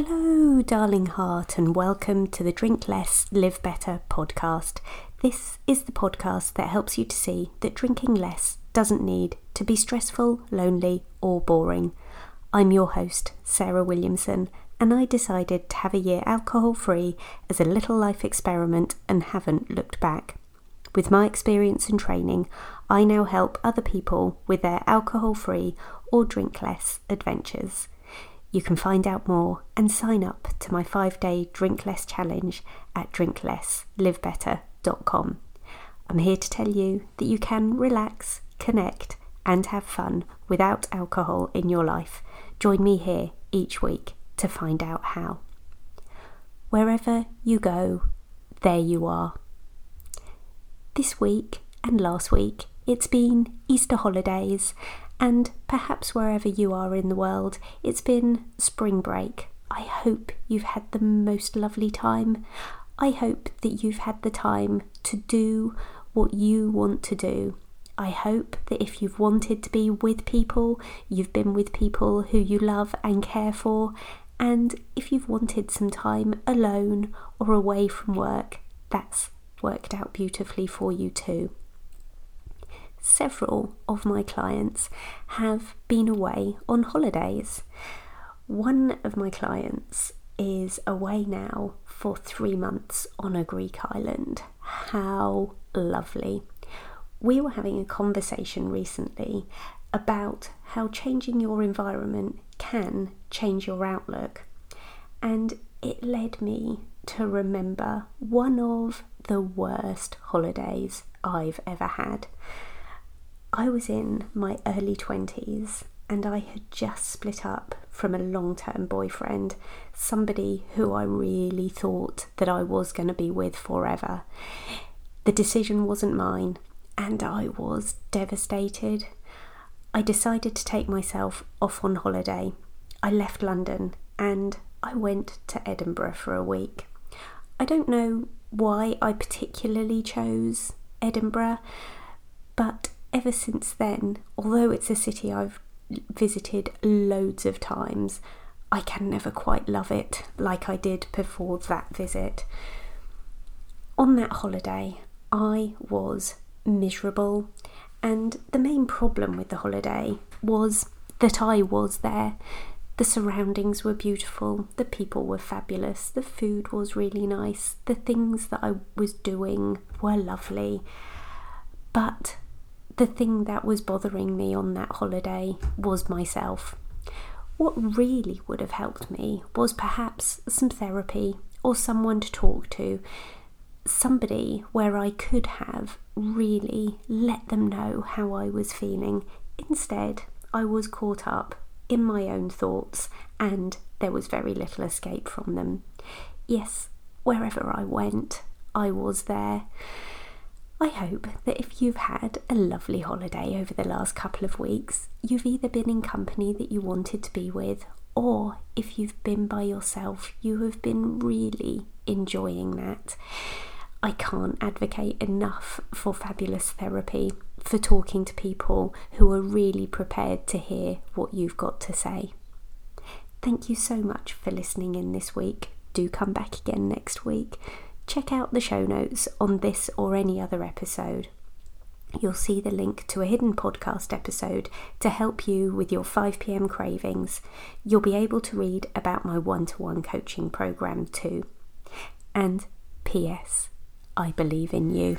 Hello, darling heart, and welcome to the Drink Less, Live Better podcast. This is the podcast that helps you to see that drinking less doesn't need to be stressful, lonely, or boring. I'm your host, Sarah Williamson, and I decided to have a year alcohol free as a little life experiment and haven't looked back. With my experience and training, I now help other people with their alcohol free or drink less adventures. You can find out more and sign up to my five day Drink Less challenge at drinklesslivebetter.com. I'm here to tell you that you can relax, connect, and have fun without alcohol in your life. Join me here each week to find out how. Wherever you go, there you are. This week and last week, it's been Easter holidays, and perhaps wherever you are in the world, it's been spring break. I hope you've had the most lovely time. I hope that you've had the time to do what you want to do. I hope that if you've wanted to be with people, you've been with people who you love and care for. And if you've wanted some time alone or away from work, that's worked out beautifully for you too several of my clients have been away on holidays. One of my clients is away now for three months on a Greek island. How lovely! We were having a conversation recently about how changing your environment can change your outlook, and it led me to remember one of the worst holidays I've ever had. I was in my early 20s and I had just split up from a long term boyfriend, somebody who I really thought that I was going to be with forever. The decision wasn't mine and I was devastated. I decided to take myself off on holiday. I left London and I went to Edinburgh for a week. I don't know why I particularly chose Edinburgh, but ever since then, although it's a city I've visited loads of times, I can never quite love it like I did before that visit. On that holiday, I was miserable, and the main problem with the holiday was that I was there. The surroundings were beautiful, the people were fabulous, the food was really nice, the things that I was doing were lovely. But the thing that was bothering me on that holiday was myself. What really would have helped me was perhaps some therapy or someone to talk to, somebody where I could have really let them know how I was feeling. Instead, I was caught up in my own thoughts and there was very little escape from them. Yes, wherever I went, I was there. I hope that if you've had a lovely holiday over the last couple of weeks, you've either been in company that you wanted to be with, or if you've been by yourself, you have been really enjoying that. I can't advocate enough for fabulous therapy, for talking to people who are really prepared to hear what you've got to say. Thank you so much for listening in this week. Do come back again next week check out the show notes on this or any other episode. You'll see the link to a hidden podcast episode to help you with your 5pm cravings. You'll be able to read about my one to one coaching program too. And P.S. I believe in you.